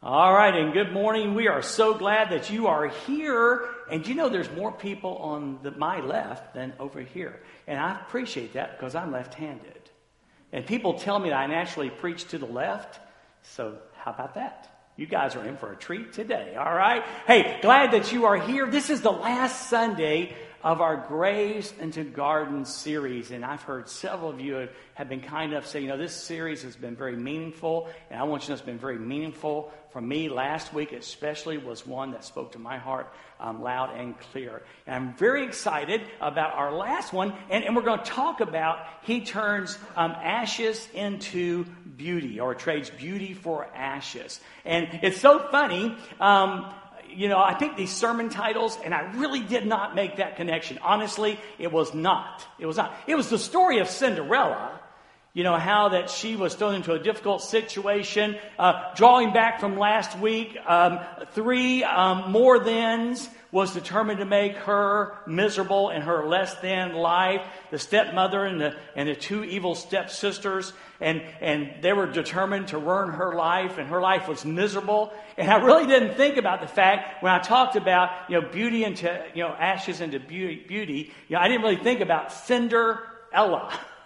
All right, and good morning. We are so glad that you are here. And you know, there's more people on the, my left than over here. And I appreciate that because I'm left handed. And people tell me that I naturally preach to the left. So, how about that? You guys are in for a treat today, all right? Hey, glad that you are here. This is the last Sunday of our Graves into Gardens series. And I've heard several of you have been kind enough to say, you know, this series has been very meaningful. And I want you to know it's been very meaningful for me. Last week, especially, was one that spoke to my heart um, loud and clear. And I'm very excited about our last one. And, and we're going to talk about He turns um, ashes into beauty or trades beauty for ashes. And it's so funny. Um, you know, I picked these sermon titles and I really did not make that connection. Honestly, it was not. It was not. It was the story of Cinderella. You know, how that she was thrown into a difficult situation. Uh, drawing back from last week, um, three um, more thans was determined to make her miserable in her less than life. The stepmother and the, and the two evil stepsisters, and, and they were determined to ruin her life, and her life was miserable. And I really didn't think about the fact when I talked about, you know, beauty into, you know, ashes into beauty, beauty, you know, I didn't really think about Cinderella.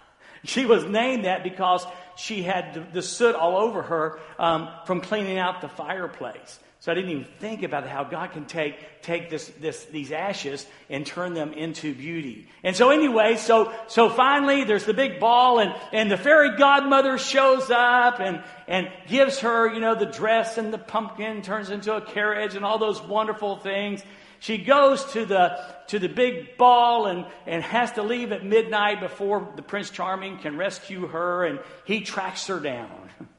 She was named that because she had the, soot all over her um, from cleaning out the fireplace. So I didn't even think about how God can take, take this, this, these ashes and turn them into beauty. And so anyway, so, so finally there's the big ball and, and the fairy godmother shows up and, and gives her, you know, the dress and the pumpkin turns into a carriage and all those wonderful things. She goes to the, to the big ball and, and has to leave at midnight before the Prince Charming can rescue her and he tracks her down.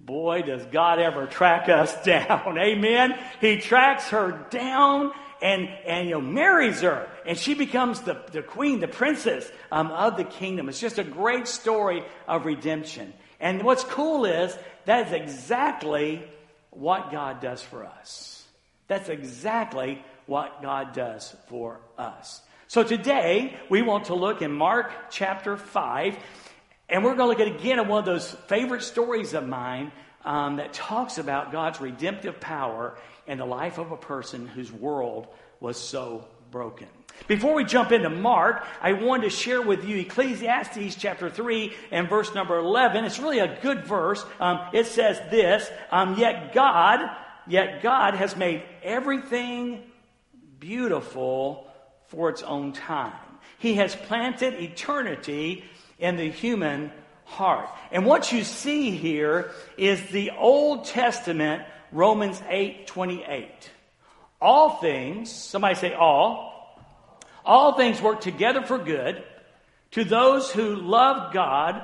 Boy, does God ever track us down. Amen. He tracks her down and, and you know, marries her. And she becomes the, the queen, the princess um, of the kingdom. It's just a great story of redemption. And what's cool is that is exactly what God does for us. That's exactly what God does for us. So today, we want to look in Mark chapter 5 and we're going to look at again at one of those favorite stories of mine um, that talks about God's redemptive power in the life of a person whose world was so broken. Before we jump into Mark, I wanted to share with you Ecclesiastes chapter 3 and verse number 11. It's really a good verse. Um, it says this, um, yet God, yet God has made everything beautiful for its own time. He has planted eternity in the human heart. And what you see here is the Old Testament Romans 8 28. All things, somebody say all, all things work together for good to those who love God,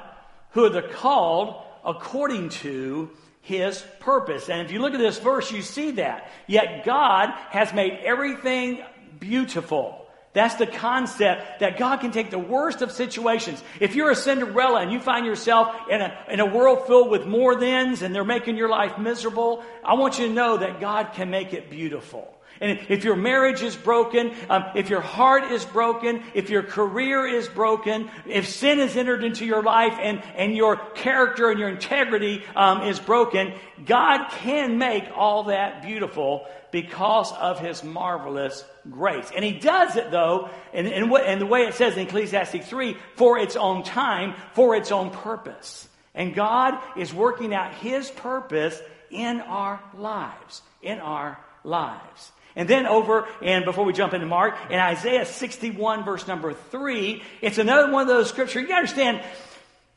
who are the called according to his purpose. And if you look at this verse, you see that. Yet God has made everything beautiful. That's the concept that God can take the worst of situations. If you're a Cinderella and you find yourself in a, in a world filled with more thans and they're making your life miserable, I want you to know that God can make it beautiful. And if your marriage is broken, um, if your heart is broken, if your career is broken, if sin has entered into your life and, and your character and your integrity um, is broken, God can make all that beautiful because of his marvelous grace. And he does it though, and, and, the way it says in Ecclesiastes 3, for its own time, for its own purpose. And God is working out his purpose in our lives. In our lives. And then over, and before we jump into Mark, in Isaiah 61 verse number 3, it's another one of those scriptures. You understand,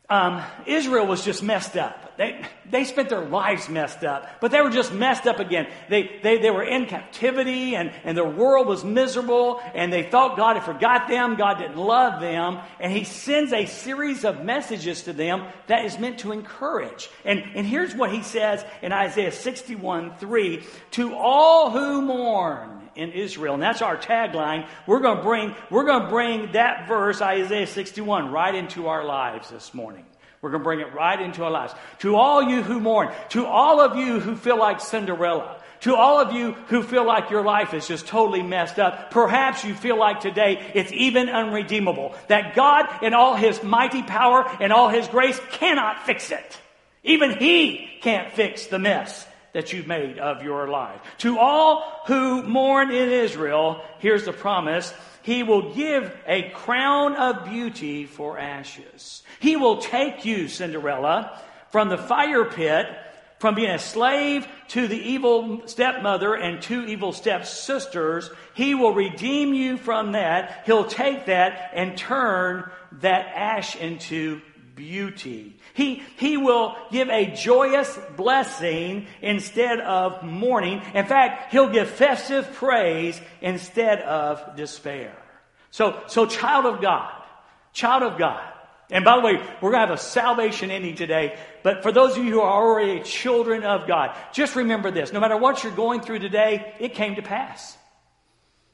um, Israel was just messed up. They, they spent their lives messed up, but they were just messed up again. They, they, they were in captivity and, and their world was miserable and they thought God had forgot them. God didn't love them. And he sends a series of messages to them that is meant to encourage. And, and here's what he says in Isaiah 61 3 To all who mourn, in Israel. And that's our tagline. We're going to bring, we're going to bring that verse, Isaiah 61, right into our lives this morning. We're going to bring it right into our lives. To all you who mourn, to all of you who feel like Cinderella, to all of you who feel like your life is just totally messed up, perhaps you feel like today it's even unredeemable. That God, in all His mighty power and all His grace, cannot fix it. Even He can't fix the mess that you've made of your life. To all who mourn in Israel, here's the promise. He will give a crown of beauty for ashes. He will take you, Cinderella, from the fire pit, from being a slave to the evil stepmother and two evil stepsisters. He will redeem you from that. He'll take that and turn that ash into beauty. He, he will give a joyous blessing instead of mourning. In fact, he'll give festive praise instead of despair. So, so child of God, child of God. And by the way, we're going to have a salvation ending today. But for those of you who are already children of God, just remember this. No matter what you're going through today, it came to pass.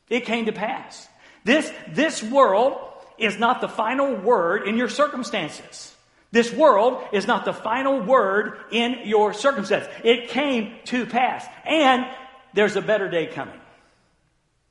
It came to pass. This, this world is not the final word in your circumstances. This world is not the final word in your circumstance. It came to pass. And there's a better day coming.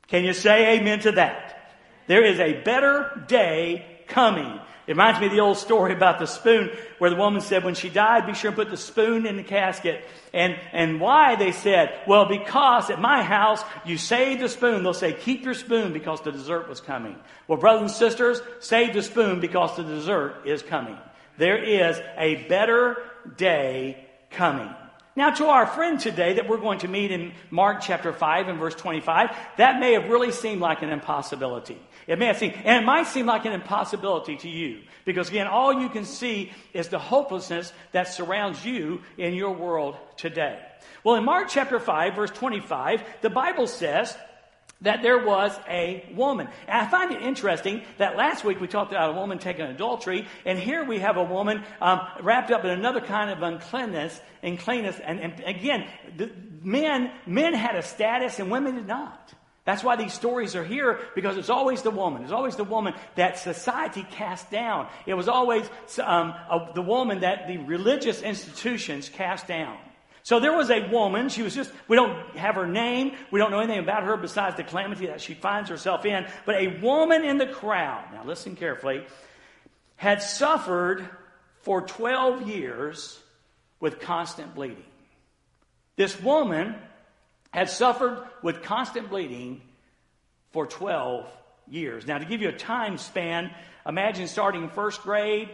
Can you say amen to that? There is a better day coming. It reminds me of the old story about the spoon where the woman said when she died, be sure and put the spoon in the casket. And, and why? They said, well, because at my house, you save the spoon. They'll say, keep your spoon because the dessert was coming. Well, brothers and sisters, save the spoon because the dessert is coming. There is a better day coming. Now, to our friend today that we're going to meet in Mark chapter 5 and verse 25, that may have really seemed like an impossibility. It may have seemed, and it might seem like an impossibility to you. Because again, all you can see is the hopelessness that surrounds you in your world today. Well, in Mark chapter 5, verse 25, the Bible says, that there was a woman. And I find it interesting that last week we talked about a woman taking adultery, and here we have a woman um, wrapped up in another kind of uncleanness, uncleanness. And, and again, men men had a status and women did not. That's why these stories are here because it's always the woman. It's always the woman that society cast down. It was always um, a, the woman that the religious institutions cast down. So there was a woman, she was just, we don't have her name, we don't know anything about her besides the calamity that she finds herself in, but a woman in the crowd, now listen carefully, had suffered for 12 years with constant bleeding. This woman had suffered with constant bleeding for 12 years. Now, to give you a time span, imagine starting first grade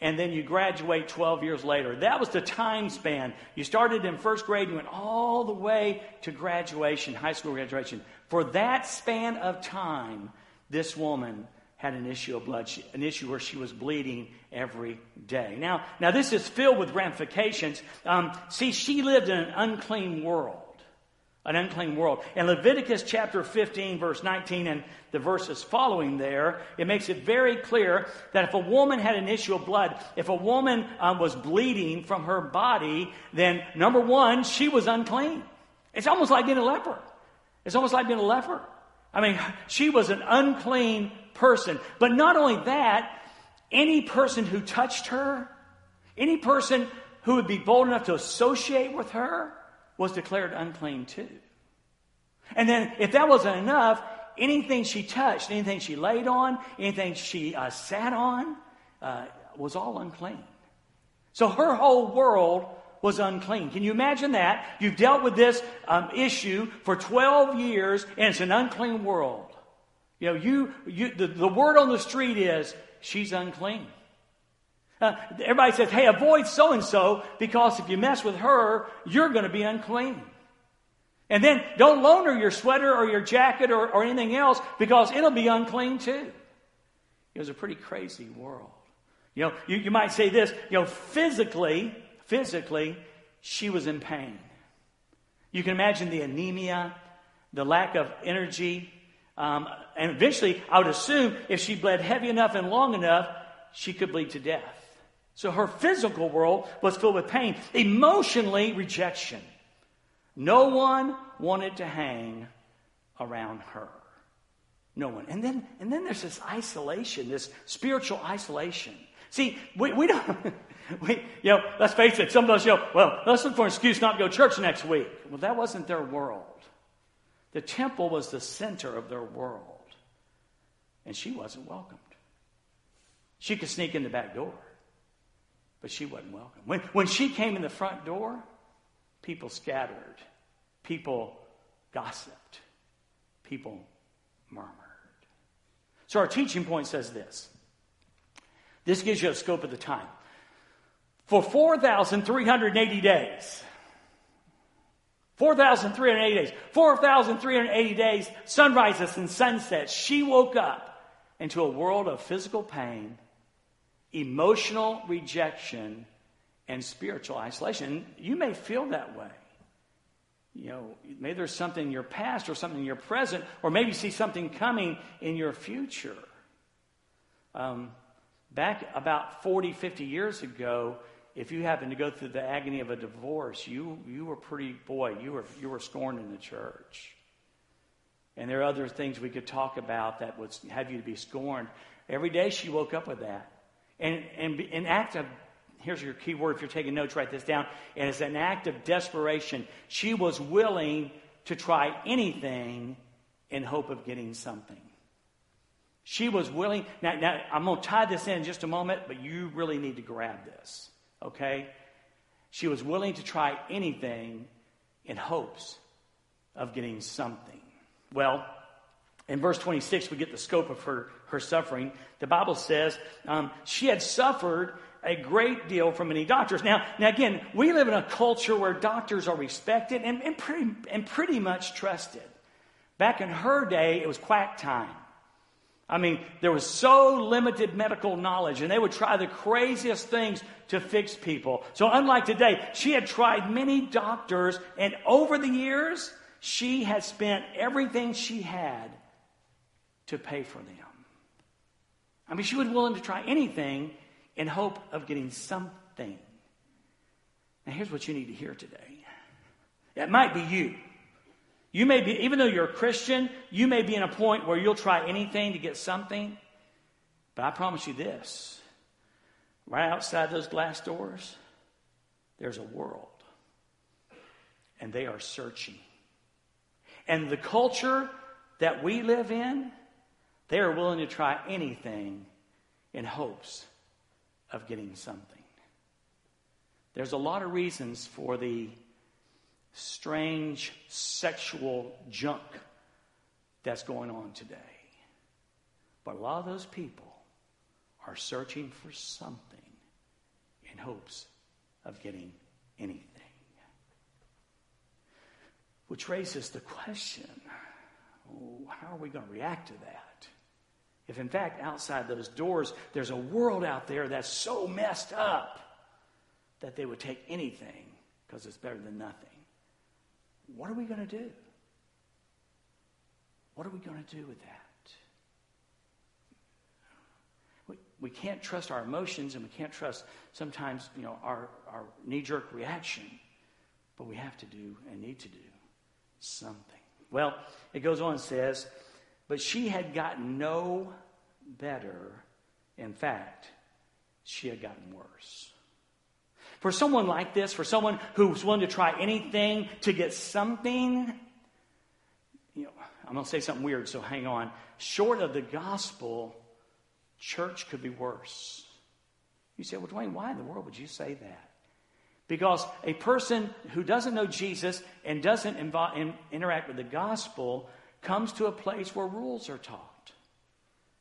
and then you graduate 12 years later. That was the time span. You started in first grade and went all the way to graduation, high school graduation. For that span of time, this woman had an issue of blood, an issue where she was bleeding every day. Now, now this is filled with ramifications. Um, see, she lived in an unclean world an unclean world. In Leviticus chapter 15, verse 19, and the verses following there, it makes it very clear that if a woman had an issue of blood, if a woman um, was bleeding from her body, then number one, she was unclean. It's almost like being a leper. It's almost like being a leper. I mean, she was an unclean person. But not only that, any person who touched her, any person who would be bold enough to associate with her, was declared unclean too. And then, if that wasn't enough, anything she touched, anything she laid on, anything she uh, sat on, uh, was all unclean. So her whole world was unclean. Can you imagine that? You've dealt with this um, issue for 12 years, and it's an unclean world. You know, you, you the, the word on the street is, she's unclean. Uh, everybody says, hey, avoid so and so because if you mess with her, you're going to be unclean. And then don't loan her your sweater or your jacket or, or anything else because it'll be unclean too. It was a pretty crazy world. You know, you, you might say this, you know, physically, physically, she was in pain. You can imagine the anemia, the lack of energy, um, and eventually, I would assume if she bled heavy enough and long enough, she could bleed to death. So her physical world was filled with pain, emotionally, rejection. No one wanted to hang around her. No one. And then, and then there's this isolation, this spiritual isolation. See, we, we don't, we, you know, let's face it, some of us, know, well, let's look for an excuse not to go to church next week. Well, that wasn't their world. The temple was the center of their world. And she wasn't welcomed. She could sneak in the back door but she wasn't welcome. When, when she came in the front door, people scattered, people gossiped, people murmured. So our teaching point says this. This gives you a scope of the time. For 4,380 days, 4,380 days, 4,380 days, sunrises and sunsets, she woke up into a world of physical pain, emotional rejection, and spiritual isolation. You may feel that way. You know, maybe there's something in your past or something in your present, or maybe you see something coming in your future. Um, back about 40, 50 years ago, if you happened to go through the agony of a divorce, you, you were pretty, boy, you were, you were scorned in the church. And there are other things we could talk about that would have you to be scorned. Every day she woke up with that. And, and an act of here's your key word if you're taking notes, write this down. And it's an act of desperation. She was willing to try anything in hope of getting something. She was willing. Now, now I'm going to tie this in, in just a moment, but you really need to grab this, okay? She was willing to try anything in hopes of getting something. Well, in verse 26, we get the scope of her, her suffering. The Bible says um, she had suffered a great deal from many doctors. Now, now again, we live in a culture where doctors are respected and, and, pretty, and pretty much trusted. Back in her day, it was quack time. I mean, there was so limited medical knowledge, and they would try the craziest things to fix people. So, unlike today, she had tried many doctors, and over the years, she had spent everything she had to pay for them. I mean, she was willing to try anything in hope of getting something. Now, here's what you need to hear today. It might be you. You may be, even though you're a Christian, you may be in a point where you'll try anything to get something. But I promise you this right outside those glass doors, there's a world. And they are searching. And the culture that we live in, they are willing to try anything in hopes of getting something. There's a lot of reasons for the strange sexual junk that's going on today. But a lot of those people are searching for something in hopes of getting anything. Which raises the question oh, how are we going to react to that? If in fact outside those doors there's a world out there that's so messed up that they would take anything because it's better than nothing, what are we going to do? What are we going to do with that? We, we can't trust our emotions and we can't trust sometimes you know our, our knee-jerk reaction, but we have to do and need to do something. Well, it goes on and says, but she had gotten no better. In fact, she had gotten worse. For someone like this, for someone who's willing to try anything to get something, you know, I'm going to say something weird, so hang on. Short of the gospel, church could be worse. You say, well, Dwayne, why in the world would you say that? Because a person who doesn't know Jesus and doesn't invo- in, interact with the gospel comes to a place where rules are taught.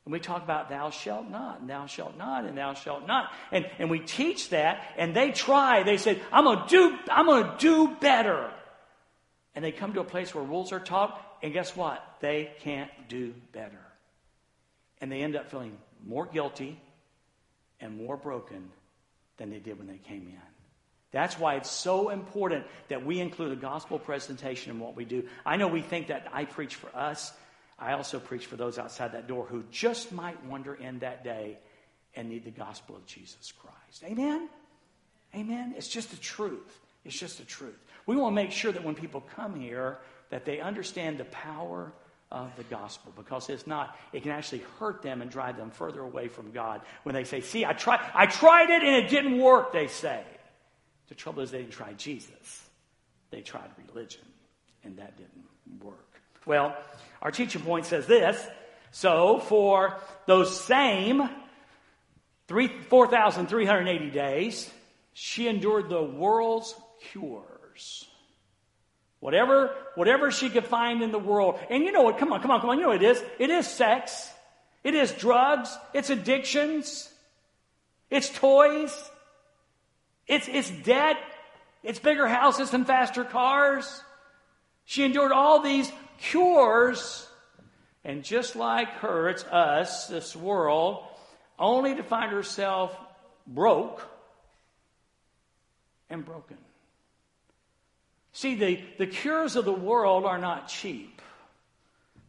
And we talk about thou shalt not, and thou shalt not, and thou shalt not. And, and we teach that, and they try. They say, I'm gonna do, I'm gonna do better. And they come to a place where rules are taught, and guess what? They can't do better. And they end up feeling more guilty and more broken than they did when they came in. That's why it's so important that we include a gospel presentation in what we do. I know we think that I preach for us. I also preach for those outside that door who just might wander in that day and need the gospel of Jesus Christ. Amen? Amen? It's just the truth. It's just the truth. We want to make sure that when people come here, that they understand the power of the gospel because it's not it can actually hurt them and drive them further away from god when they say see i tried i tried it and it didn't work they say the trouble is they didn't try Jesus. They tried religion, and that didn't work. Well, our teaching point says this. So for those same 4,380 days, she endured the world's cures. Whatever, whatever she could find in the world. And you know what? Come on, come on, come on. You know what it is? It is sex. It is drugs. It's addictions. It's toys. It's, it's debt. It's bigger houses and faster cars. She endured all these cures. And just like her, it's us, this world, only to find herself broke and broken. See, the, the cures of the world are not cheap.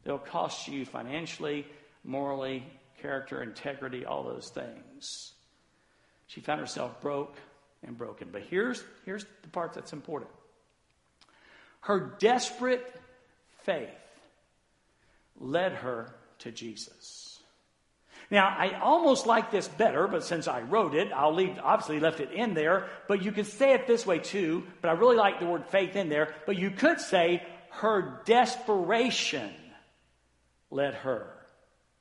They'll cost you financially, morally, character, integrity, all those things. She found herself broke and broken. But here's, here's the part that's important her desperate faith led her to Jesus. Now, I almost like this better, but since I wrote it, I'll leave, obviously left it in there, but you could say it this way too, but I really like the word faith in there, but you could say her desperation led her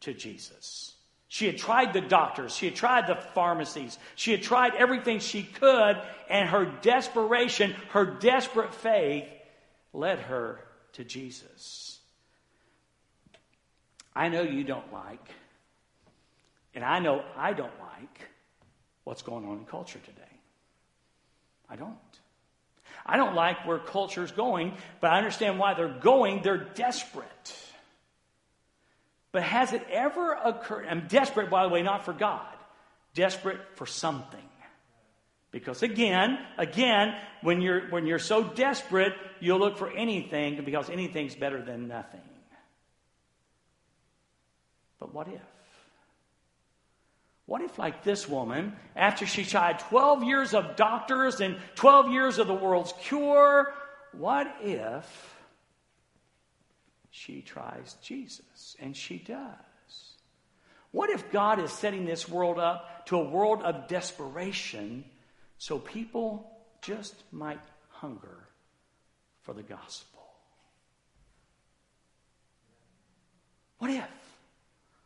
to Jesus. She had tried the doctors, she had tried the pharmacies, she had tried everything she could, and her desperation, her desperate faith led her to Jesus. I know you don't like and I know I don't like what's going on in culture today. I don't. I don't like where culture's going, but I understand why they're going. They're desperate. But has it ever occurred? I'm desperate, by the way, not for God, desperate for something. Because again, again, when you're when you're so desperate, you'll look for anything because anything's better than nothing. But what if? What if, like this woman, after she tried 12 years of doctors and 12 years of the world's cure, what if she tries Jesus? And she does. What if God is setting this world up to a world of desperation so people just might hunger for the gospel? What if?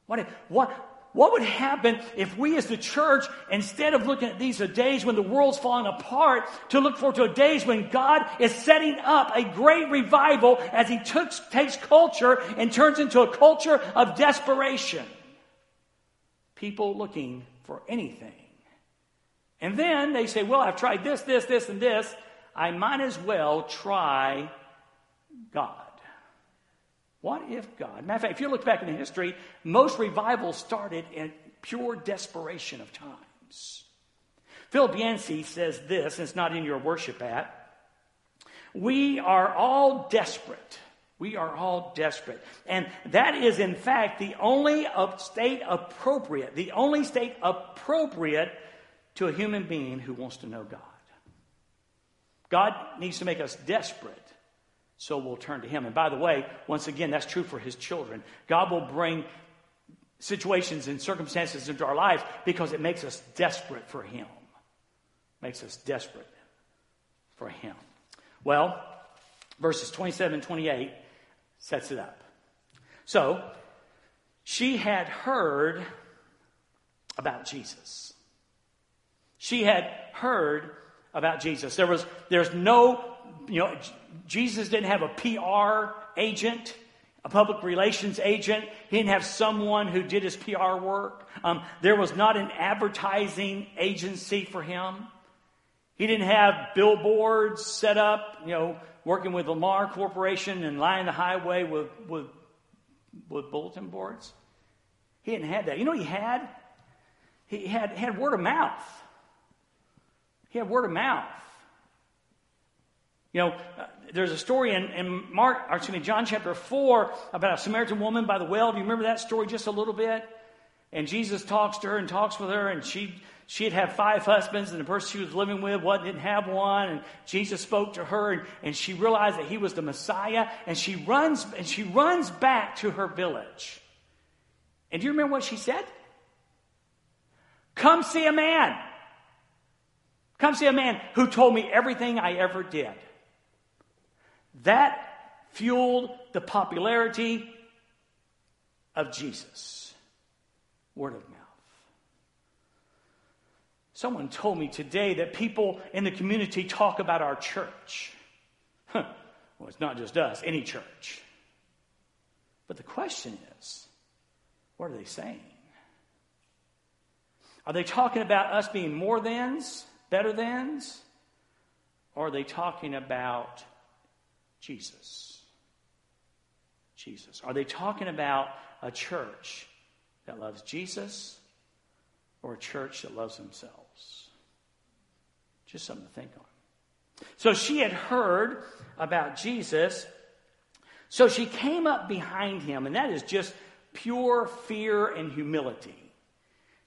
What if? What? What would happen if we as the church, instead of looking at these days when the world's falling apart, to look forward to a days when God is setting up a great revival as He took, takes culture and turns into a culture of desperation? People looking for anything. And then they say, well, I've tried this, this, this, and this. I might as well try God. What if God? Matter of fact, if you look back in history, most revivals started in pure desperation of times. Philip Yancey says this, and it's not in your worship at. We are all desperate. We are all desperate. And that is, in fact, the only state appropriate, the only state appropriate to a human being who wants to know God. God needs to make us desperate so we'll turn to Him. And by the way, once again, that's true for His children. God will bring situations and circumstances into our lives because it makes us desperate for Him. Makes us desperate for Him. Well, verses 27 and 28 sets it up. So, she had heard about Jesus. She had heard about Jesus. There was, there's no you know, Jesus didn't have a PR agent, a public relations agent. He didn't have someone who did his PR work. Um, there was not an advertising agency for him. He didn't have billboards set up, you know, working with Lamar Corporation and lining the highway with, with, with bulletin boards. He didn't have that. You know he had? He had, had word of mouth. He had word of mouth. You know, uh, there's a story in, in Mark, or excuse me, John chapter 4 about a Samaritan woman by the well. Do you remember that story just a little bit? And Jesus talks to her and talks with her, and she she had had five husbands, and the person she was living with what didn't have one. And Jesus spoke to her, and, and she realized that he was the Messiah, and she runs and she runs back to her village. And do you remember what she said? Come see a man. Come see a man who told me everything I ever did. That fueled the popularity of Jesus. Word of mouth. Someone told me today that people in the community talk about our church. Huh. Well, it's not just us, any church. But the question is what are they saying? Are they talking about us being more thans, better thans? Or are they talking about Jesus? Jesus. Are they talking about a church that loves Jesus or a church that loves themselves? Just something to think on. So she had heard about Jesus. So she came up behind him, and that is just pure fear and humility.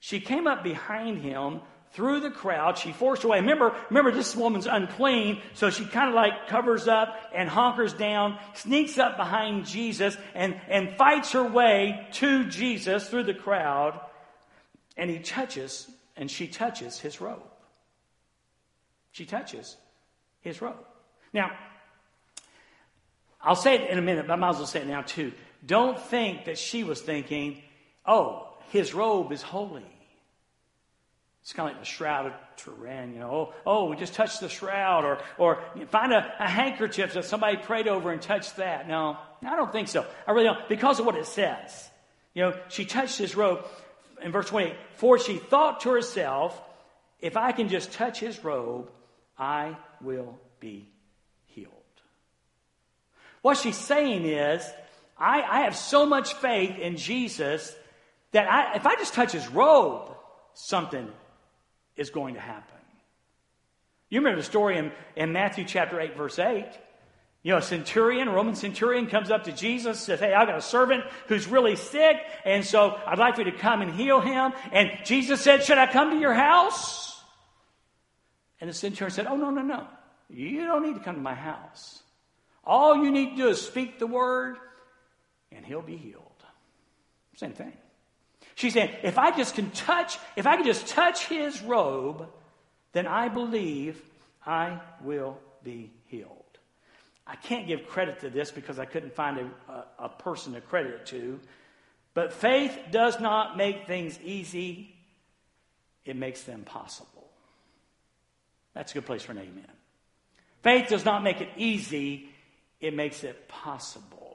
She came up behind him through the crowd. She forced her way. Remember, remember this woman's unclean, so she kind of like covers up and honkers down, sneaks up behind Jesus and, and fights her way to Jesus through the crowd. And he touches, and she touches his robe. She touches his robe. Now, I'll say it in a minute, but I might as well say it now too. Don't think that she was thinking, oh, his robe is holy. It's kind of like the shroud of Turin, you know. Oh, oh, we just touched the shroud, or or find a, a handkerchief that somebody prayed over and touched that. No, I don't think so. I really don't, because of what it says. You know, she touched his robe in verse 28. For she thought to herself, if I can just touch his robe, I will be healed. What she's saying is, I, I have so much faith in Jesus that I, if I just touch his robe, something is going to happen. You remember the story in, in Matthew chapter 8, verse 8. You know, a centurion, a Roman centurion comes up to Jesus, says, Hey, I've got a servant who's really sick, and so I'd like for you to come and heal him. And Jesus said, Should I come to your house? And the centurion said, Oh, no, no, no. You don't need to come to my house. All you need to do is speak the word, and he'll be healed. Same thing. She's saying, if I just can touch, if I can just touch his robe, then I believe I will be healed. I can't give credit to this because I couldn't find a, a, a person to credit it to. But faith does not make things easy, it makes them possible. That's a good place for an amen. Faith does not make it easy, it makes it possible.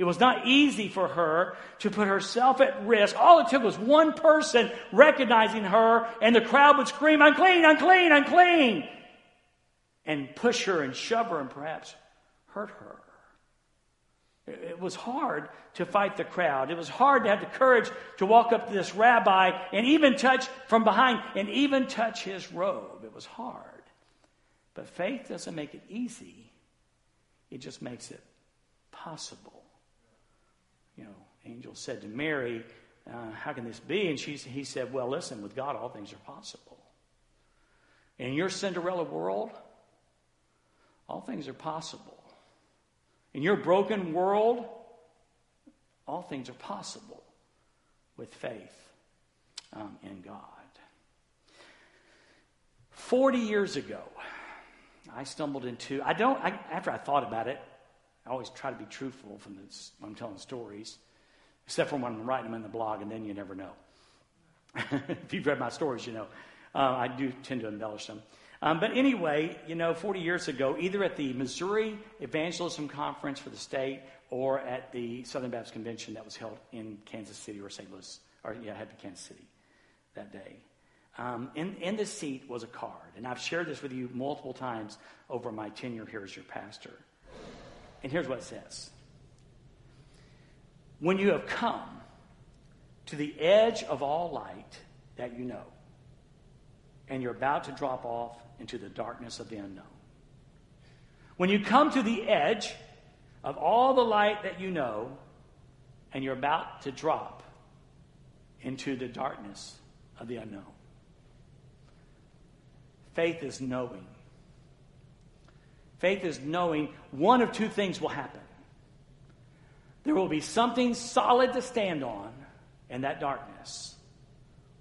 It was not easy for her to put herself at risk. All it took was one person recognizing her, and the crowd would scream, Unclean, unclean, unclean, and push her and shove her and perhaps hurt her. It was hard to fight the crowd. It was hard to have the courage to walk up to this rabbi and even touch from behind and even touch his robe. It was hard. But faith doesn't make it easy, it just makes it possible you know, angel said to Mary, uh, How can this be? And she, he said, Well, listen, with God, all things are possible. In your Cinderella world, all things are possible. In your broken world, all things are possible with faith um, in God. 40 years ago, I stumbled into, I don't, I, after I thought about it, I always try to be truthful from when I'm telling stories, except for when I'm writing them in the blog, and then you never know. if you've read my stories, you know. Uh, I do tend to embellish them. Um, but anyway, you know, 40 years ago, either at the Missouri Evangelism Conference for the state or at the Southern Baptist Convention that was held in Kansas City or St. Louis, or yeah, I had to Kansas City that day. Um, in, in the seat was a card, and I've shared this with you multiple times over my tenure here as your pastor. And here's what it says When you have come to the edge of all light that you know, and you're about to drop off into the darkness of the unknown. When you come to the edge of all the light that you know, and you're about to drop into the darkness of the unknown. Faith is knowing Faith is knowing one of two things will happen. There will be something solid to stand on in that darkness,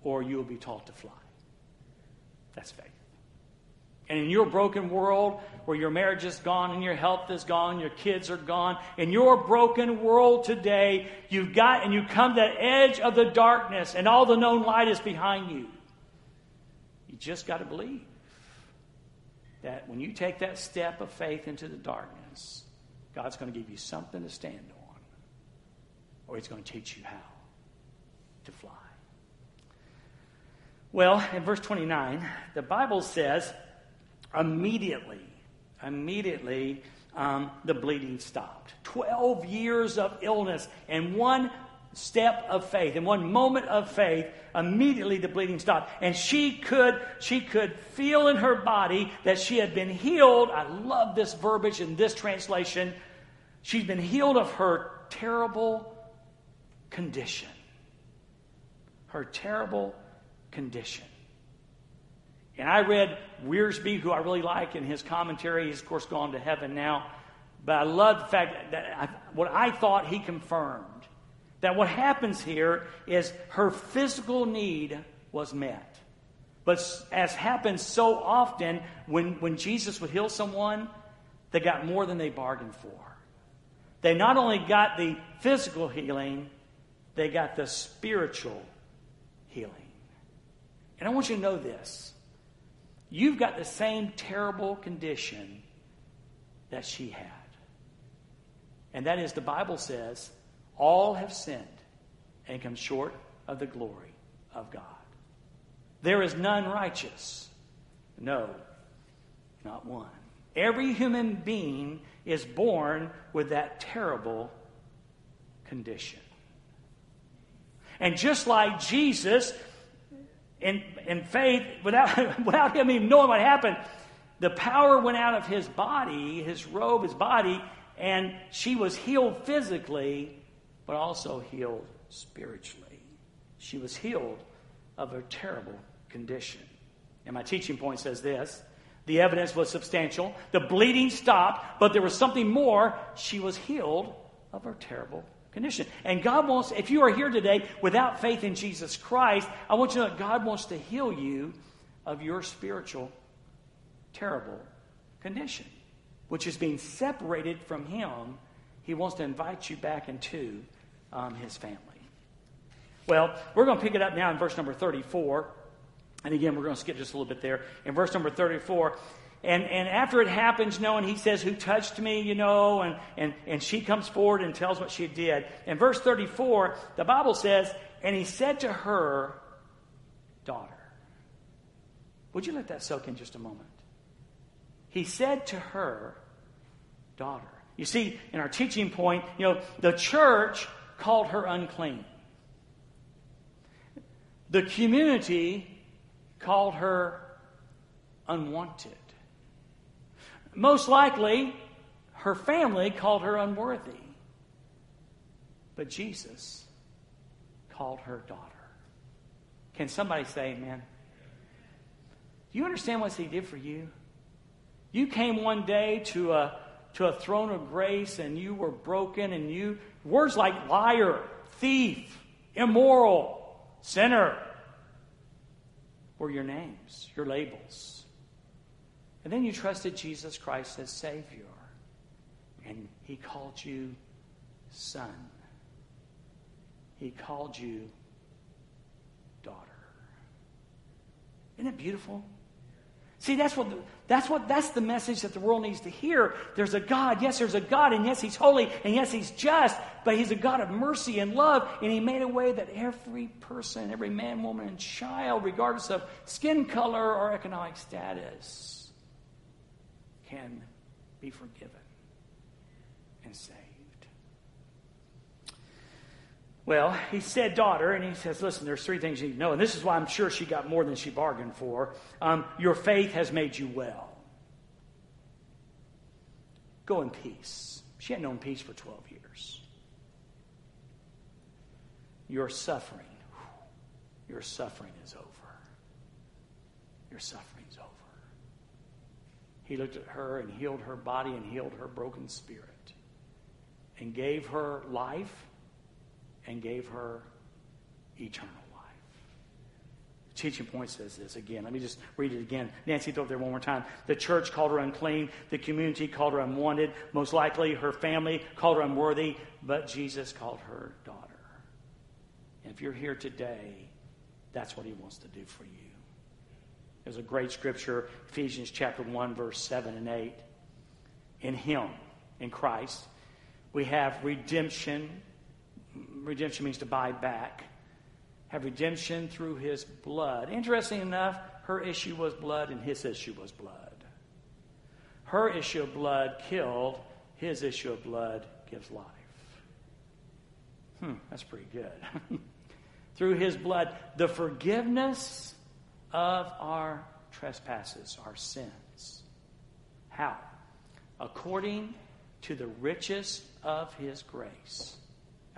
or you will be taught to fly. That's faith. And in your broken world where your marriage is gone and your health is gone, your kids are gone, in your broken world today, you've got and you come to the edge of the darkness and all the known light is behind you. You just got to believe that when you take that step of faith into the darkness, God's going to give you something to stand on, or He's going to teach you how to fly. Well, in verse 29, the Bible says, immediately, immediately, um, the bleeding stopped. 12 years of illness and one step of faith, in one moment of faith, immediately the bleeding stopped. And she could, she could feel in her body that she had been healed. I love this verbiage in this translation. She's been healed of her terrible condition. Her terrible condition. And I read Wiersbe, who I really like, in his commentary. He's, of course, gone to heaven now. But I love the fact that I, what I thought he confirmed that what happens here is her physical need was met. But as happens so often, when, when Jesus would heal someone, they got more than they bargained for. They not only got the physical healing, they got the spiritual healing. And I want you to know this you've got the same terrible condition that she had. And that is, the Bible says, all have sinned and come short of the glory of God. There is none righteous. No, not one. Every human being is born with that terrible condition. And just like Jesus, in, in faith, without, without him even knowing what happened, the power went out of his body, his robe, his body, and she was healed physically but also healed spiritually. She was healed of her terrible condition. And my teaching point says this the evidence was substantial, the bleeding stopped, but there was something more. She was healed of her terrible condition. And God wants, if you are here today without faith in Jesus Christ, I want you to know that God wants to heal you of your spiritual terrible condition, which is being separated from Him. He wants to invite you back into um, his family. Well, we're going to pick it up now in verse number 34. And again, we're going to skip just a little bit there. In verse number 34, and, and after it happens, you know, and he says, Who touched me, you know, and, and, and she comes forward and tells what she did. In verse 34, the Bible says, And he said to her, Daughter. Would you let that soak in just a moment? He said to her, Daughter. You see, in our teaching point, you know, the church called her unclean. The community called her unwanted. Most likely, her family called her unworthy. But Jesus called her daughter. Can somebody say amen? Do you understand what he did for you? You came one day to a, to a throne of grace and you were broken and you Words like liar, thief, immoral, sinner were your names, your labels. And then you trusted Jesus Christ as Savior. And He called you son. He called you daughter. Isn't it beautiful? See, that's what, that's what, that's the message that the world needs to hear. There's a God. Yes, there's a God. And yes, He's holy. And yes, He's just. But He's a God of mercy and love. And He made a way that every person, every man, woman, and child, regardless of skin color or economic status, can be forgiven and saved. Well, he said, daughter, and he says, listen, there's three things you need to know. And this is why I'm sure she got more than she bargained for. Um, your faith has made you well. Go in peace. She hadn't known peace for 12 years. Your suffering, your suffering is over. Your suffering's over. He looked at her and healed her body and healed her broken spirit and gave her life and gave her eternal life. The teaching point says this again. Let me just read it again. Nancy, throw it there one more time. The church called her unclean. The community called her unwanted. Most likely, her family called her unworthy. But Jesus called her daughter. And if you're here today, that's what he wants to do for you. There's a great scripture, Ephesians chapter 1, verse 7 and 8. In him, in Christ. We have redemption. Redemption means to buy back. Have redemption through his blood. Interesting enough, her issue was blood and his issue was blood. Her issue of blood killed, his issue of blood gives life. Hmm, that's pretty good. through his blood, the forgiveness of our trespasses, our sins. How? According to the riches of his grace.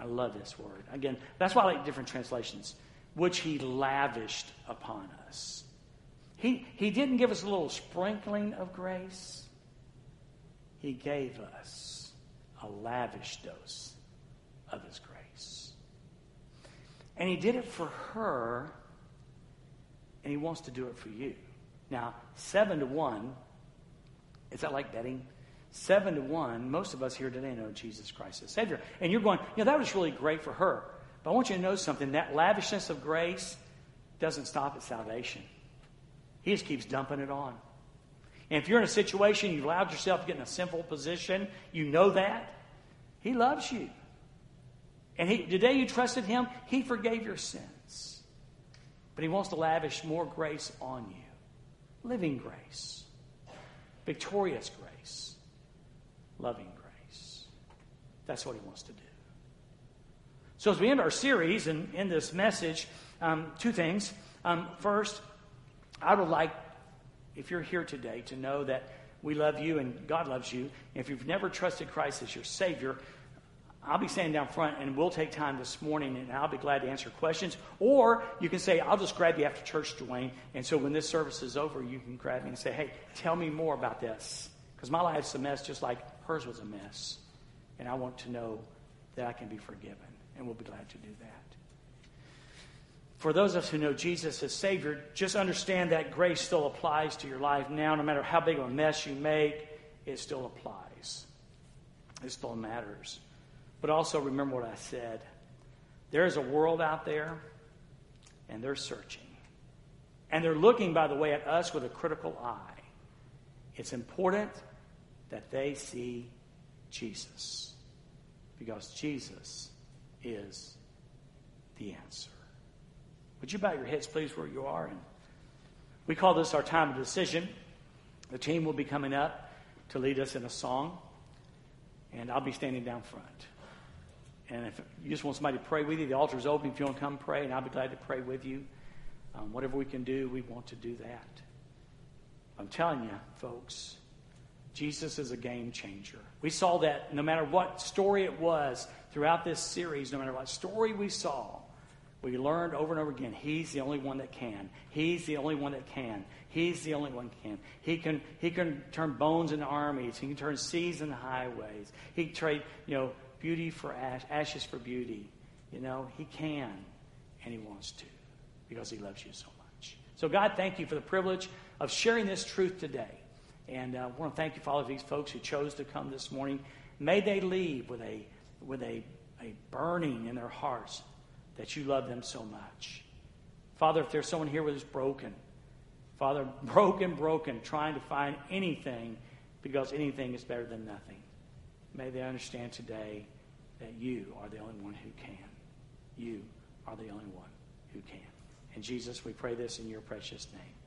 I love this word. Again, that's why I like different translations. Which he lavished upon us. He, he didn't give us a little sprinkling of grace, he gave us a lavish dose of his grace. And he did it for her, and he wants to do it for you. Now, seven to one, is that like betting? Seven to one, most of us here today know Jesus Christ as Savior. And you're going, you know, that was really great for her. But I want you to know something that lavishness of grace doesn't stop at salvation, He just keeps dumping it on. And if you're in a situation, you've allowed yourself to get in a sinful position, you know that. He loves you. And he, you trusted Him, He forgave your sins. But He wants to lavish more grace on you living grace, victorious grace loving grace. That's what he wants to do. So, as we end our series and end this message, um, two things. Um, first, I would like, if you're here today, to know that we love you and God loves you. If you've never trusted Christ as your Savior, I'll be standing down front and we'll take time this morning and I'll be glad to answer questions. Or you can say, I'll just grab you after church, Dwayne. And so when this service is over, you can grab me and say, hey, tell me more about this. Because my life's a mess just like hers was a mess. And I want to know that I can be forgiven. And we'll be glad to do that. For those of us who know Jesus as Savior, just understand that grace still applies to your life now. No matter how big of a mess you make, it still applies. It still matters. But also remember what I said. There is a world out there, and they're searching. And they're looking, by the way, at us with a critical eye. It's important that they see Jesus. Because Jesus is the answer. Would you bow your heads, please, where you are? And we call this our time of decision. The team will be coming up to lead us in a song, and I'll be standing down front. And if you just want somebody to pray with you, the altar is open if you want to come pray, and I'll be glad to pray with you. Um, whatever we can do, we want to do that. I'm telling you, folks, Jesus is a game changer. We saw that no matter what story it was throughout this series, no matter what story we saw, we learned over and over again He's the only one that can. He's the only one that can. He's the only one that can. He can, he can turn bones into armies. He can turn seas into highways. He can trade, you know, beauty for ash, ashes for beauty. You know, He can, and He wants to because He loves you so much. So, God, thank you for the privilege of sharing this truth today. And uh, I want to thank you Father, for these folks who chose to come this morning. May they leave with a, with a, a burning in their hearts that you love them so much. Father, if there's someone here who's broken, Father, broken, broken, trying to find anything because anything is better than nothing, may they understand today that you are the only one who can. You are the only one who can. And Jesus, we pray this in your precious name.